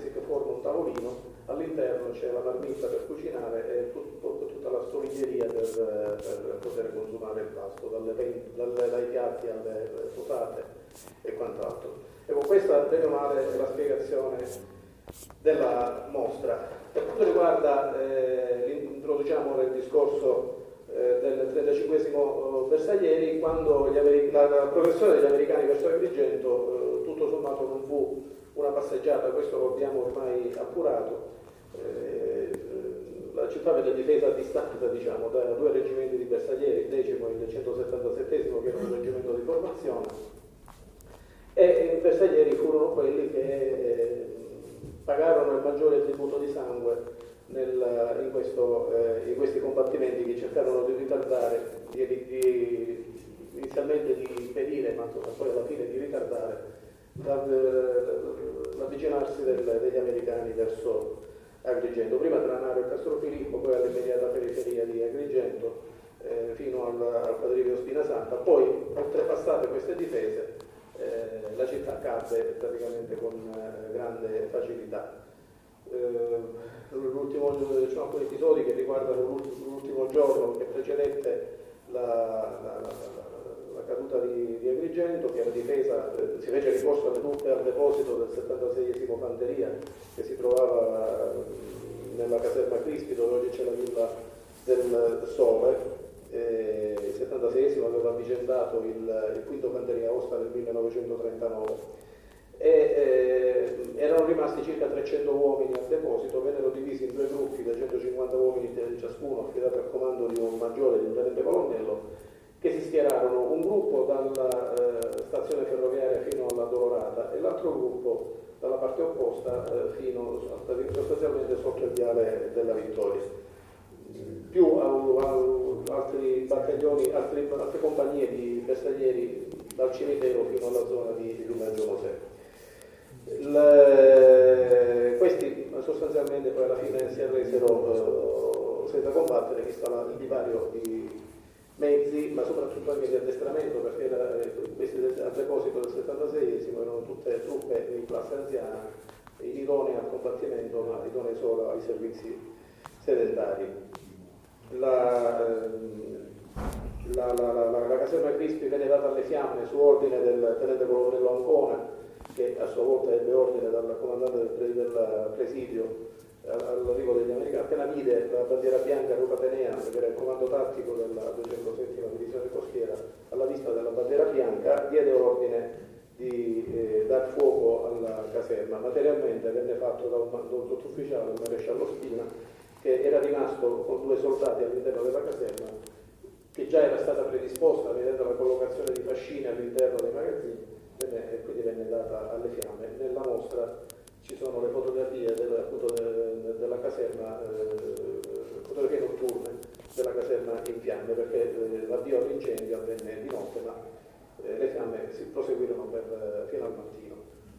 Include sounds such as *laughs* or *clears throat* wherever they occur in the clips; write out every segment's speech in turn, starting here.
si forma un tavolino, all'interno c'è la marmitta per cucinare e tut, tutta la storiglieria per, per, poter consumare il pasto, dalle, dalle, dai piatti alle potate e quant'altro. Ecco, questa bene o male è la spiegazione della mostra. Per quanto riguarda, eh, introduciamo nel discorso eh, del 35 eh, bersaglieri, quando la, la, progressione degli americani verso Agrigento eh, tutto sommato non fu una passeggiata, questo lo abbiamo ormai appurato. Eh, la città venne difesa a distanza diciamo, da due reggimenti di bersaglieri, il decimo e il 177 che era un reggimento di formazione, e i bersaglieri furono quelli che eh, pagarono il maggiore tributo di sangue nel, in, questo, eh, in, questi combattimenti che cercarono di ritardare, di, di, inizialmente di impedire, ma poi alla fine di ritardare l'avvicinarsi degli americani verso Agrigento, prima tra Naro e Castro Filippo, poi all'immediata periferia di Agrigento, eh, fino al, al quadrivio Spinasanta, poi oltrepassate queste difese eh, la città cadde praticamente con eh, grande facilità. Eh, l'ultimo, ci sono alcuni episodi che riguardano l'ultimo giorno che precedette la, la, la, la caduta di, di, Agrigento, si fece ricorso al, al deposito del 76 Fanteria che si trovava nella caserma Crispi dove oggi c'è la villa del Sole. Eh, il 76 aveva avvicendato il, il quinto Fanteria Osta nel 1939 e eh, erano rimasti circa 300 uomini al deposito, vennero divisi in due gruppi da 150 uomini ciascuno, affidati al comando di un maggiore, di un tenente colonnello, che si schierarono un gruppo dalla eh, stazione ferroviaria fino alla Dolorata e l'altro gruppo dalla parte opposta eh, fino sostanzialmente sotto il viale della Vittoria. Più a, a altri battaglioni, altri, altre compagnie di bersaglieri dal cimitero fino alla zona di Villaggio Mosè. Le, questi sostanzialmente poi alla fine si arresero eh, senza combattere, visto il divario di mezzi, ma soprattutto anche di addestramento, perché era, eh, questi a deposito del 76esimo erano tutte truppe di classe anziana, idonee al combattimento, ma idonee solo ai servizi sedentari. La, ehm, la, la, la, la caserma Crispi venne data alle fiamme su ordine del tenente colonnello Ancona che a sua volta ebbe ordine dal comandante del, del presidio all'arrivo degli americani, appena vide la bandiera bianca Rupatenea, che era il comando tattico della 207 divisione costiera, alla vista della bandiera bianca, diede ordine di eh, dar fuoco alla caserma. Materialmente venne fatto da un, un sottufficiale, un maresciallo Spina, che era rimasto con due soldati all'interno della caserma, che già era stata predisposta vedendo la collocazione di fascine all'interno dei magazzini e quindi venne data alle fiamme. Nella mostra ci sono le fotografie del, appunto, de, della caserma, eh, fotografie notturne della caserma in fiamme perché eh, l'avvio all'incendio avvenne di notte ma eh, le fiamme si proseguirono per, eh, fino al mattino.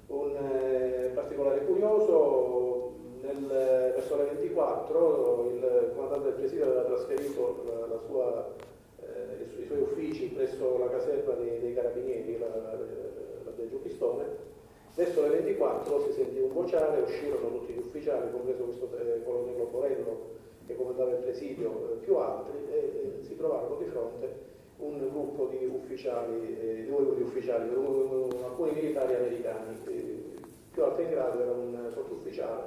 Un eh, particolare curioso, nel, verso le 24 il comandante del presidio aveva trasferito la, la sua, eh, i, suoi uffici presso la caserma dei, dei carabinieri, la, del Giupistone. Verso le 24 si sentì un vociare, uscirono tutti gli ufficiali, compreso questo eh, colonnello Borello che comandava il presidio, eh, più altri, e eh, si trovarono di fronte un gruppo di ufficiali, eh, di ufficiali, un, alcuni militari americani, eh, più alto in grado era un sottufficiale,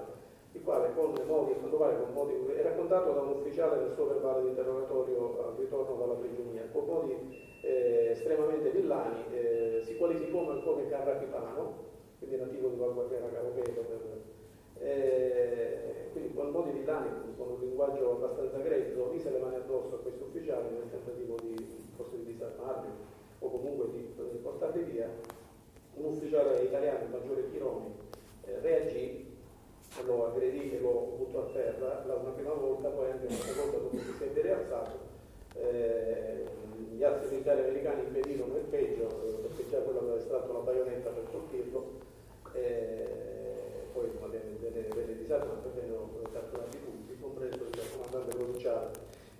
il quale con modi, con modi, è raccontato da un ufficiale nel suo verbale di interrogatorio al ritorno dalla prigionia, con modi eh, estremamente villani, eh, si qualificò come carrapipano, quindi nativo di Valguardiana Caropeto, eh, quindi con modi villani, con un linguaggio abbastanza grezzo, mise le mani addosso a questi ufficiali nel tentativo di, forse di disarmarli o comunque di, di portarli via. Un ufficiale italiano, il maggiore Chironi, eh, reagì lo aggredì e lo buttò a terra la una prima volta, poi anche una seconda dopo che si ebbe rialzato. Eh, gli altri militari americani impedirono il peggio, eh, perché già quello aveva estratto la baionetta per colpirlo, eh, poi venne, venne, venne disarmato e vennero catturati tutti, compreso il comandante provinciale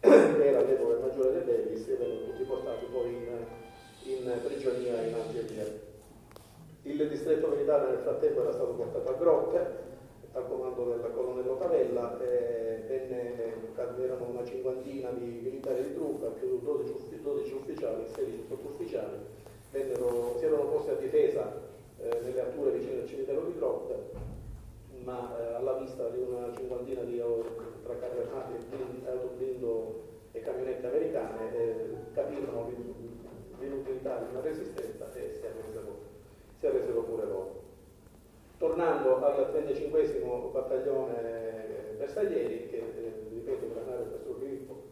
che era all'epoca il maggiore De Bellis, e vennero tutti portati poi in, in prigionia in Algeria. Il distretto militare nel frattempo era stato portato a Grotte, comando del colonnello Cavella, eh, erano una cinquantina di militari di truppa, più 12, 12 ufficiali, 16 sottufficiali, si erano posti a difesa eh, nelle alture vicine al cimitero di Grotte, ma eh, alla vista di una cinquantina di tra carri armati, autoblindo e camionette americane, eh, capirono l'inutilità di una resistenza e si arresero, si arresero pure loro. Tornando al 35 battaglione bersaglieri, che eh, ripeto per andare questo sviluppo,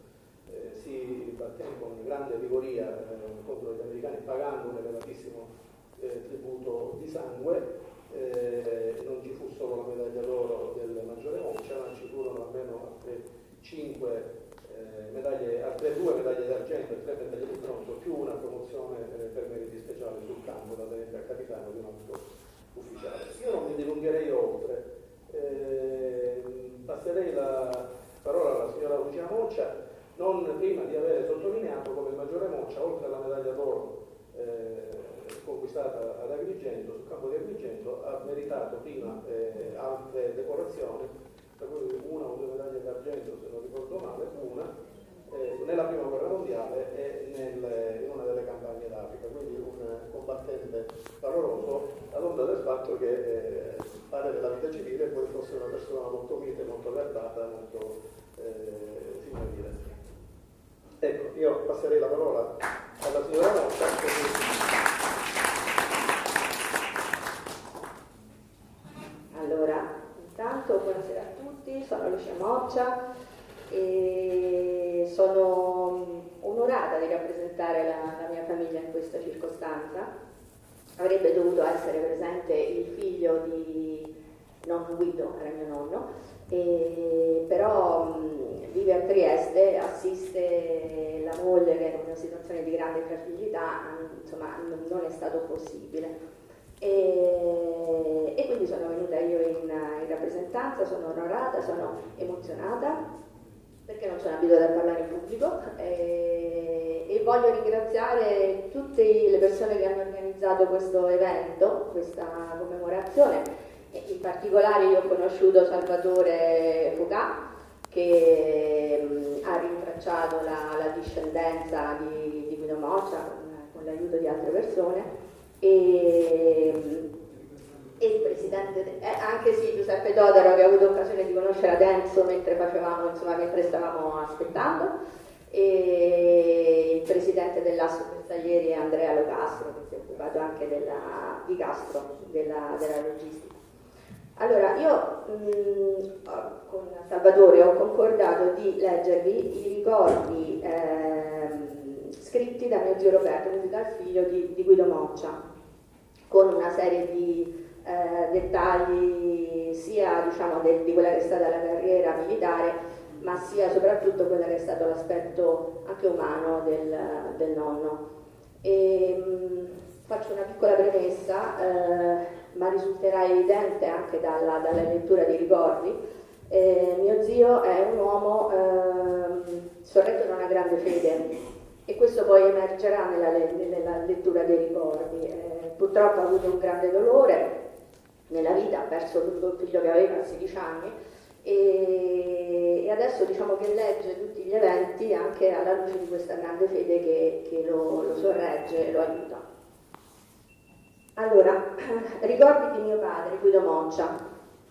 eh, si batté con grande vigoria eh, contro gli americani pagando un elevatissimo eh, tributo di sangue. Eh, non ci fu solo la medaglia d'oro del maggiore Moncia, ma ci furono almeno altre 5 eh, medaglie, altre due medaglie d'argento e tre medaglie di bronzo, più una promozione per meriti speciali sul campo da tenente a capitano di un altro ufficiale. Io non mi dilungherei oltre, eh, passerei la parola alla signora Lucia Moccia, non prima di aver sottolineato come il maggiore Moccia, oltre alla medaglia d'oro eh, conquistata ad Agrigento, sul campo di Agrigento, ha meritato prima eh, altre decorazioni, per cui una o due medaglie d'argento, se non ricordo male, una, eh, nella prima guerra mondiale e nel, in una delle campagne d'Africa, quindi un combattente valoroso ad onda del fatto che eh, padre della vita civile poi fosse una persona molto mite, molto gardata, molto eh, signorile. Ecco, io passerei la parola alla signora Moscia. Allora, intanto buonasera a tutti, sono Lucia Moccia e sono onorata di rappresentare la, la mia famiglia in questa circostanza. Avrebbe dovuto essere presente il figlio di nonno Guido, era mio nonno, e, però mh, vive a Trieste, assiste la moglie che è in una situazione di grande fragilità, insomma non è stato possibile. E, e quindi sono venuta io in, in rappresentanza, sono onorata, sono emozionata perché non sono abituata a parlare in pubblico e, e, voglio ringraziare tutte le persone che hanno organizzato questo evento, questa commemorazione. In particolare io ho conosciuto Salvatore Foucault che mh, ha rintracciato la, la discendenza di, di Guido Moccia con, con l'aiuto di altre persone e, e il presidente, eh, anche sì, Giuseppe Dodaro che ho avuto occasione di conoscere ad Enzo mentre facevamo, insomma, mentre stavamo aspettando, e il presidente dell'Asso Bersaglieri Andrea Locastro, che si è occupato anche della, di Castro, della, della logistica. Allora, io mh, mm, con Salvatore ho concordato di leggervi i ricordi eh, scritti da mio zio Roberto, quindi dal figlio di, di Guido Moccia, con una serie di eh, dettagli sia diciamo, de, di quella che è stata la carriera militare, ma sia soprattutto quello che è stato l'aspetto anche umano del, del nonno. E, mh, mm, faccio una piccola premessa, eh, ma risulterà evidente anche dalla, dalla lettura dei ricordi. Eh, mio zio è un uomo eh, sorretto da una grande fede e questo poi emergerà nella, nella lettura dei ricordi. Eh, purtroppo ha avuto un grande dolore, nella vita, ha perso l'unico figlio che aveva a 16 anni e, e, adesso diciamo che legge tutti gli eventi anche alla luce di questa grande fede che, che lo, lo sorregge e lo aiuta. Allora, *clears throat* ricordi di mio padre, Guido Moccia.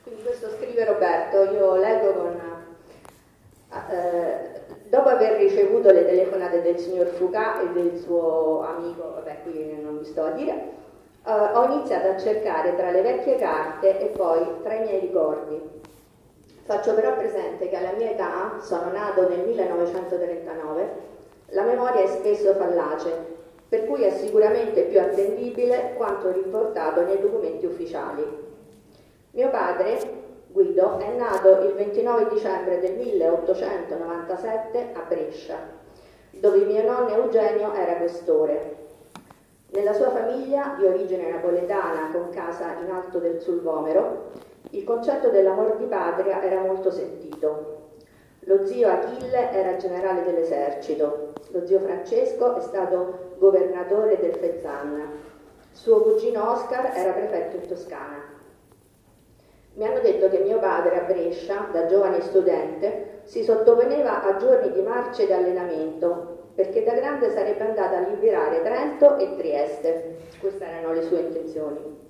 Quindi questo scrive Roberto, io leggo con... Eh, dopo aver ricevuto le telefonate del signor Foucault e del suo amico, vabbè qui non vi sto a dire, uh, ho iniziato a cercare tra le vecchie carte e poi tra i miei ricordi. Faccio però presente che alla mia età, sono nato nel 1939, la memoria è spesso fallace, per cui è sicuramente più attendibile quanto riportato nei documenti ufficiali. Mio padre, Guido, è nato il 29 dicembre del 1897 a Brescia, dove mio nonno Eugenio era questore. Nella sua famiglia, di origine napoletana con casa in alto del Sulvomero, il concetto dell'amor di patria era molto sentito. Lo zio Achille era generale dell'esercito, lo zio Francesco è stato governatore del Fezzan, suo cugino Oscar era prefetto in Toscana. Mi hanno detto che mio padre a Brescia, da giovane studente, si sottoponeva a giorni di marcia ed allenamento, perché da grande sarebbe andata a liberare Trento e Trieste. Queste erano le sue intenzioni.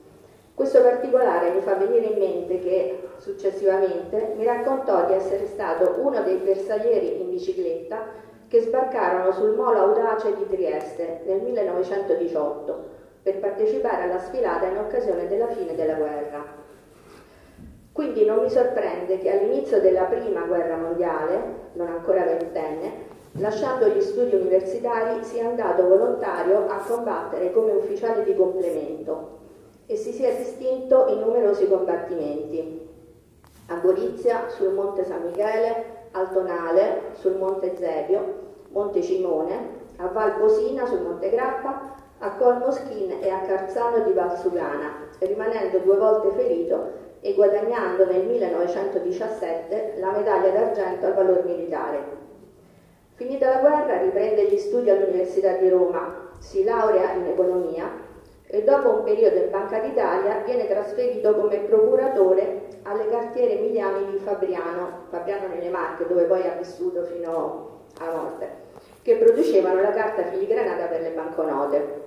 Questo particolare mi fa venire in mente che successivamente mi raccontò di essere stato uno dei bersaglieri in bicicletta che sbarcarono sul Molo Audace di Trieste nel 1918 per partecipare alla sfilata in occasione della fine della guerra. Quindi non mi sorprende che all'inizio della prima guerra mondiale, non ancora ventenne, lasciando gli studi universitari sia andato volontario a combattere come ufficiale di complemento e si sia distinto in numerosi combattimenti. A Gorizia, sul Monte San Michele, al Tonale, sul Monte Zebio, Monte Cimone, a Val Posina, sul Monte Grappa, a Col Moschin e a Carzano di Valsugana, rimanendo due volte ferito e guadagnando nel 1917 la medaglia d'argento al valor militare. Finita la guerra riprende gli studi all'Università di Roma, si laurea in economia e dopo un periodo in Banca d'Italia viene trasferito come procuratore alle cartiere Emiliani di Fabriano, Fabriano nelle Marche, dove poi ha vissuto fino alla morte, che producevano la carta filigranata per le banconote.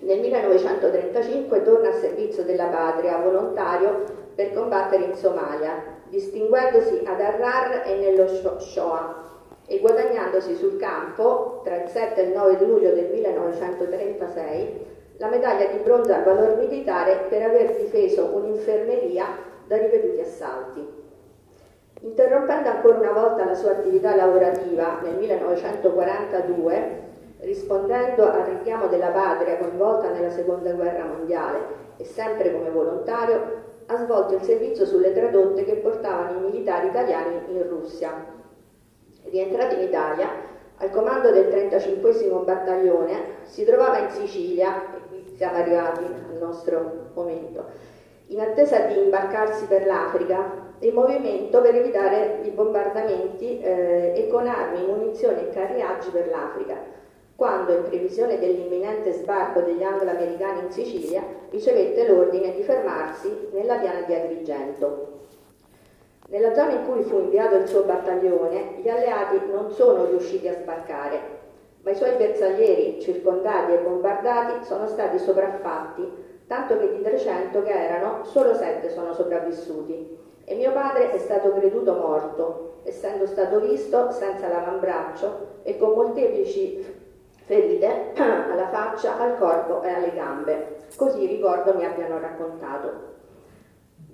Nel 1935 torna a servizio della patria volontario per combattere in Somalia, distinguendosi ad Harrar e nello Shoah e guadagnandosi sul campo tra il 7 e il 9 luglio del 1936 la medaglia di bronzo al valor militare per aver difeso un'infermeria da ripetuti assalti. Interrompendo ancora una volta la sua attività lavorativa nel 1942, rispondendo al richiamo della patria coinvolta nella seconda guerra mondiale e sempre come volontario, ha svolto il servizio sulle tradotte che portavano i militari italiani in Russia. Rientrato in Italia, al comando del 35 battaglione, si trovava in Sicilia siamo arrivati al nostro momento. In attesa di imbarcarsi per l'Africa, il movimento per evitare i bombardamenti eh, e con armi, munizioni e carriaggi per l'Africa, quando, in previsione dell'imminente sbarco degli anglo-americani in Sicilia, ricevette l'ordine di fermarsi nella piana di Agrigento. Nella zona in cui fu inviato il suo battaglione, gli alleati non sono riusciti a sbarcare ma i suoi bersaglieri, circondati e bombardati, sono stati sopraffatti, tanto che di 300 che erano, solo 7 sono sopravvissuti. E mio padre è stato creduto morto, essendo stato visto senza l'avambraccio e con molteplici ferite *clears throat* alla faccia, al corpo e alle gambe. Così ricordo mi abbiano raccontato.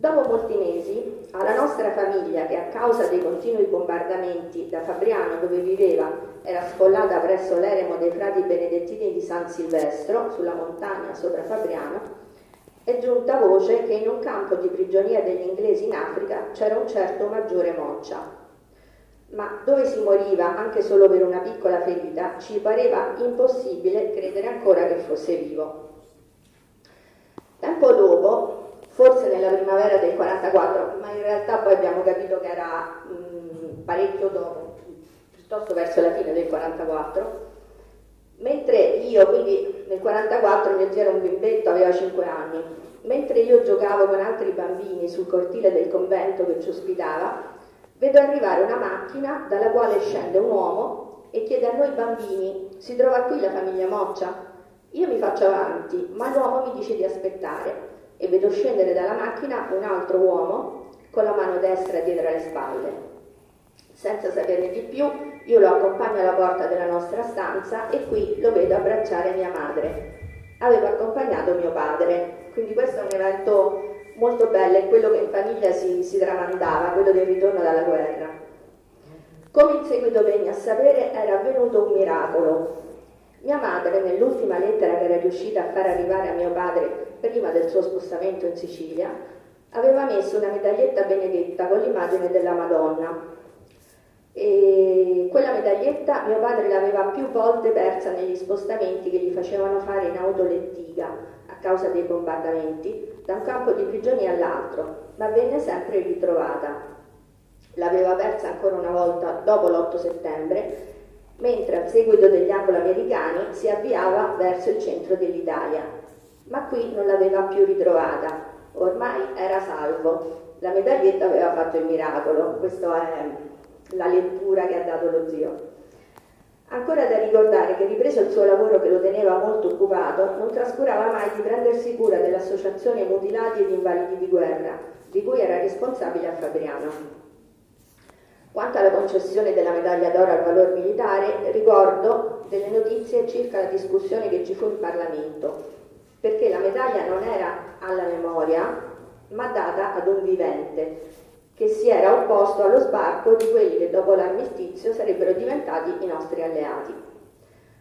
Dopo molti mesi, alla nostra famiglia, che a causa dei continui bombardamenti da Fabriano, dove viveva, era sfollata presso l'eremo dei frati benedettini di San Silvestro, sulla montagna sopra Fabriano, è giunta voce che in un campo di prigionia degli inglesi in Africa c'era un certo maggiore Moccia. Ma dove si moriva anche solo per una piccola ferita, ci pareva impossibile credere ancora che fosse vivo. Tempo dopo, forse nella primavera del 44, ma in realtà poi abbiamo capito che era mh, mm, parecchio dopo, piuttosto verso la fine del 44. Mentre io, quindi nel 44 mio zio era un bimbetto, aveva 5 anni, mentre io giocavo con altri bambini sul cortile del convento che ci ospitava, vedo arrivare una macchina dalla quale scende un uomo e chiede a noi bambini, si trova qui la famiglia Moccia? Io mi faccio avanti, ma l'uomo mi dice di aspettare e vedo scendere dalla macchina un altro uomo con la mano destra dietro le spalle. Senza saperne di più, io lo accompagno alla porta della nostra stanza e qui lo vedo abbracciare mia madre. Avevo accompagnato mio padre, quindi questo è un evento molto bello, è quello che in famiglia si, si tramandava, quello del ritorno dalla guerra. Come in seguito venni a sapere, era avvenuto un miracolo. Mia madre, nell'ultima lettera che era riuscita a far arrivare a mio padre prima del suo spostamento in Sicilia, aveva messo una medaglietta benedetta con l'immagine della Madonna. E quella medaglietta mio padre l'aveva più volte persa negli spostamenti che gli facevano fare in autolettiga a causa dei bombardamenti da un campo di prigionia all'altro, ma venne sempre ritrovata. L'aveva persa ancora una volta dopo l'8 settembre, mentre al seguito degli anglo-americani si avviava verso il centro dell'Italia, ma qui non l'aveva più ritrovata, ormai era salvo. La medaglietta aveva fatto il miracolo, questa è la lettura che ha dato lo zio. Ancora da ricordare che ripreso il suo lavoro che lo teneva molto occupato, non trascurava mai di prendersi cura dell'associazione Mutilati ed Invalidi di Guerra, di cui era responsabile a Fabriano. Quanto alla concessione della medaglia d'oro al valor militare, ricordo delle notizie circa la discussione che ci fu in Parlamento, perché la medaglia non era alla memoria, ma data ad un vivente, che si era opposto allo sbarco di quelli che dopo l'armistizio sarebbero diventati i nostri alleati.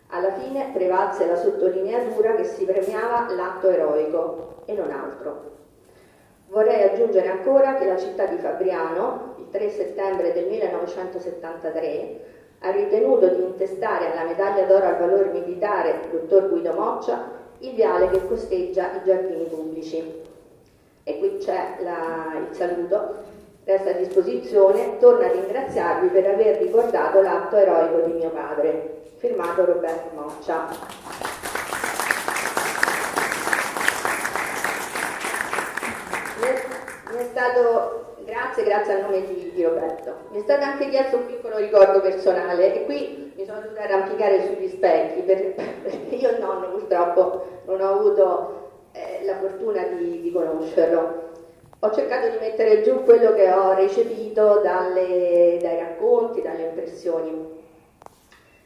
Alla fine prevalse la sottolineatura che si premiava l'atto eroico e non altro. Vorrei aggiungere ancora che la città di Fabriano, il 3 settembre del 1973, ha ritenuto di intestare alla medaglia d'oro al valore militare dottor Guido Moccia il viale che costeggia i giardini pubblici. E qui c'è la, il saluto, resta a disposizione, torno a ringraziarvi per aver ricordato l'atto eroico di mio padre, firmato Roberto Moccia. è stato, grazie, grazie al nome di, di, Roberto, mi è stato anche chiesto un piccolo ricordo personale e qui mi sono dovuta arrampicare sugli specchi per, *laughs* perché io il nonno purtroppo non ho avuto eh, la fortuna di, di, conoscerlo. Ho cercato di mettere giù quello che ho recepito dalle, dai racconti, dalle impressioni.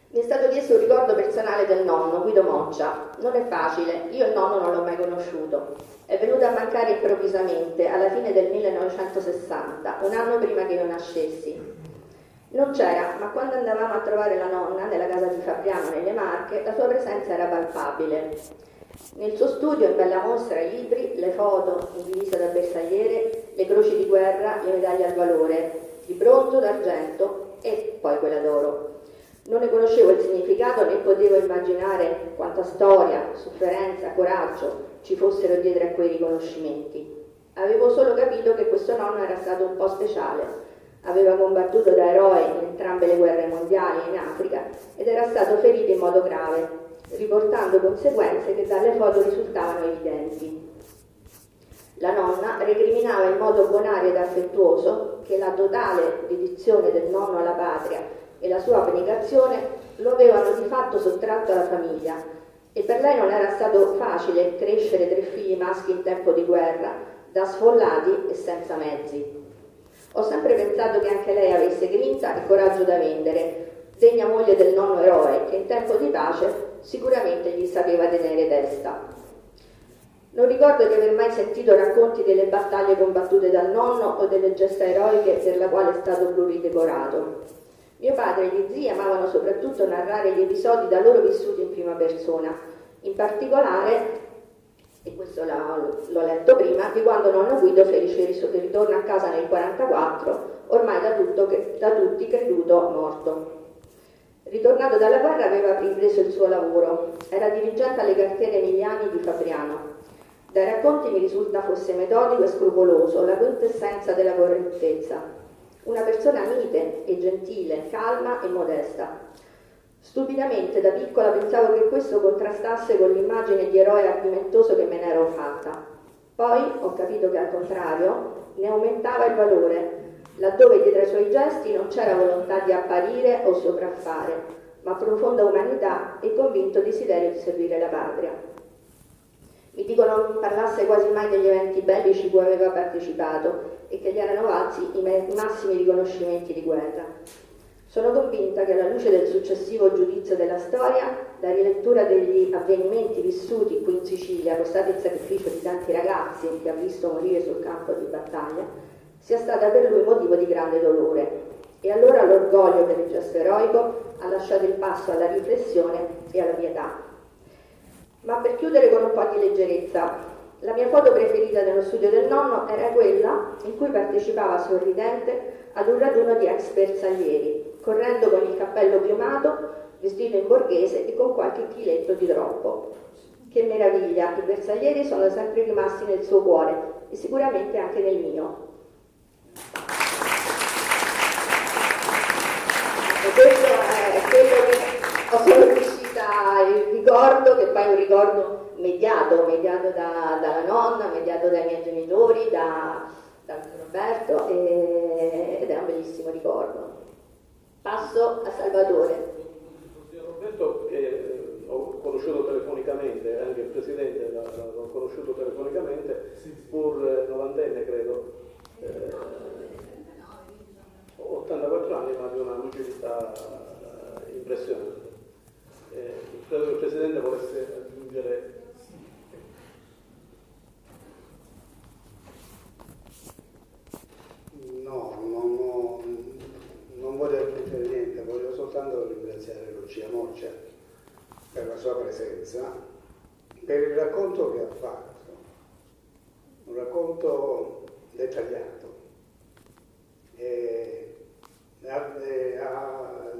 Mi è stato chiesto un ricordo personale del nonno, Guido Moccia. Non è facile, io il nonno non l'ho mai conosciuto. È venuto a mancare improvvisamente alla fine del 1960, un anno prima che io nascessi. Non c'era, ma quando andavamo a trovare la nonna nella casa di Fabriano nelle Marche, la sua presenza era palpabile. Nel suo studio in bella mostra i libri, le foto in divisa da bersagliere, le croci di guerra, le medaglie al valore, di bronzo, d'argento e poi quella d'oro. Non ne conoscevo il significato né potevo immaginare quanta storia, sofferenza, coraggio ci fossero dietro a quei riconoscimenti. Avevo solo capito che questo nonno era stato un po' speciale. Aveva combattuto da eroe in entrambe le guerre mondiali in Africa ed era stato ferito in modo grave, riportando conseguenze che dalle foto risultavano evidenti. La nonna recriminava in modo bonario ed affettuoso che la totale dedizione del nonno alla patria e la sua abnegazione lo avevano di fatto sottratto alla famiglia e per lei non era stato facile crescere tre figli maschi in tempo di guerra, da sfollati e senza mezzi. Ho sempre pensato che anche lei avesse grinta e coraggio da vendere, degna moglie del nonno eroe che in tempo di pace sicuramente gli sapeva tenere testa. Non ricordo di aver mai sentito racconti delle battaglie combattute dal nonno o delle gesta eroiche per la quale è stato pluridecorato. Mio padre e gli zii amavano soprattutto narrare gli episodi da loro vissuti in prima persona, in particolare, e questo l'ho letto prima, di quando nonno Guido felice ritorna a casa nel 1944, ormai da, tutto, da tutti creduto morto. Ritornato dalla guerra aveva ripreso il suo lavoro, era dirigente alle cartiere Emiliani di Fabriano. Dai racconti mi risulta fosse metodico e scrupoloso, la quintessenza della correttezza una persona mite e gentile, calma e modesta. Stupidamente da piccola pensavo che questo contrastasse con l'immagine di eroe ardimentoso che me ne ero fatta. Poi ho capito che al contrario ne aumentava il valore, laddove dietro ai suoi gesti non c'era volontà di apparire o sopraffare, ma profonda umanità e convinto desiderio di servire la patria. Mi dicono non parlasse quasi mai degli eventi bellici cui aveva partecipato e che gli erano valsi i massimi riconoscimenti di guerra. Sono convinta che alla luce del successivo giudizio della storia, la rilettura degli avvenimenti vissuti qui in Sicilia, costati il sacrificio di tanti ragazzi che ha visto morire sul campo di battaglia, sia stata per lui motivo di grande dolore. E allora l'orgoglio per il gesto eroico ha lasciato il passo alla riflessione e alla pietà. Ma per chiudere con un po' di leggerezza, la mia foto preferita dello studio del nonno era quella in cui partecipava sorridente ad un raduno di ex bersaglieri, correndo con il cappello piumato, vestito in borghese e con qualche chiletto di troppo. Che meraviglia, i bersaglieri sono sempre rimasti nel suo cuore e sicuramente anche nel mio. E questo è quello che ho solo riuscita, il ricordo, che poi è un ricordo mediato, mediato da, dalla nonna, mediato dai miei genitori, da, da Roberto e, ed è un bellissimo ricordo. Passo a Salvatore. Roberto, che ho conosciuto telefonicamente, anche il Presidente l'ho conosciuto telefonicamente, pur novantenne credo, eh, 84 anni ma di una lucidità impressionante. Credo che il Presidente volesse aggiungere No, non, non, non voglio aggiungere niente, voglio soltanto ringraziare Lucia Moccia per la sua presenza, per il racconto che ha fatto, un racconto dettagliato. E, ha, ha,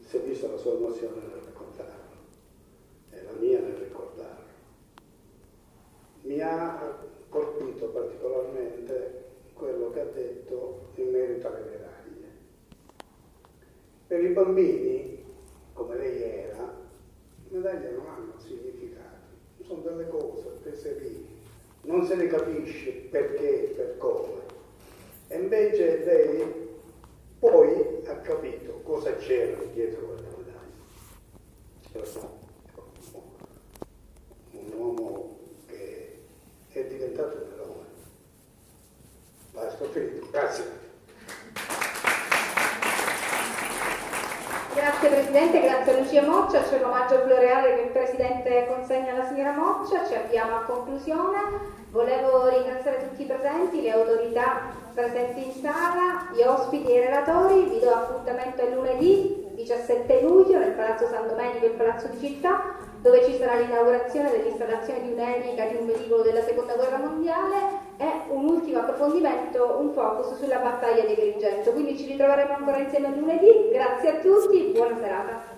si è vista la sua emozione nel raccontarlo e la mia nel ricordarlo. Mi ha colpito particolarmente quello che ha detto in merito alle medaglie. Per i bambini, come lei era, le medaglie non hanno significato, sono delle cose prese lì, non se ne capisce perché per come. E invece lei poi ha capito cosa c'era dietro quelle medaglie. C'era un uomo che è diventato un eroe. Basta, finito. Grazie. Grazie Presidente, grazie a Lucia Moccia, c'è un omaggio floreale che il Presidente consegna alla signora Moccia, ci avviamo a conclusione. Volevo ringraziare tutti i presenti, le autorità presenti in sala, gli ospiti e i relatori, vi do appuntamento il lunedì 17 luglio nel Palazzo San Domenico, il Palazzo di Città, dove ci sarà l'inaugurazione dell'installazione di un'elica di un velivolo della Seconda Guerra Mondiale e un ultimo approfondimento, un focus sulla battaglia di Agrigento. Quindi ci ritroveremo ancora insieme lunedì. Grazie a tutti, buona serata.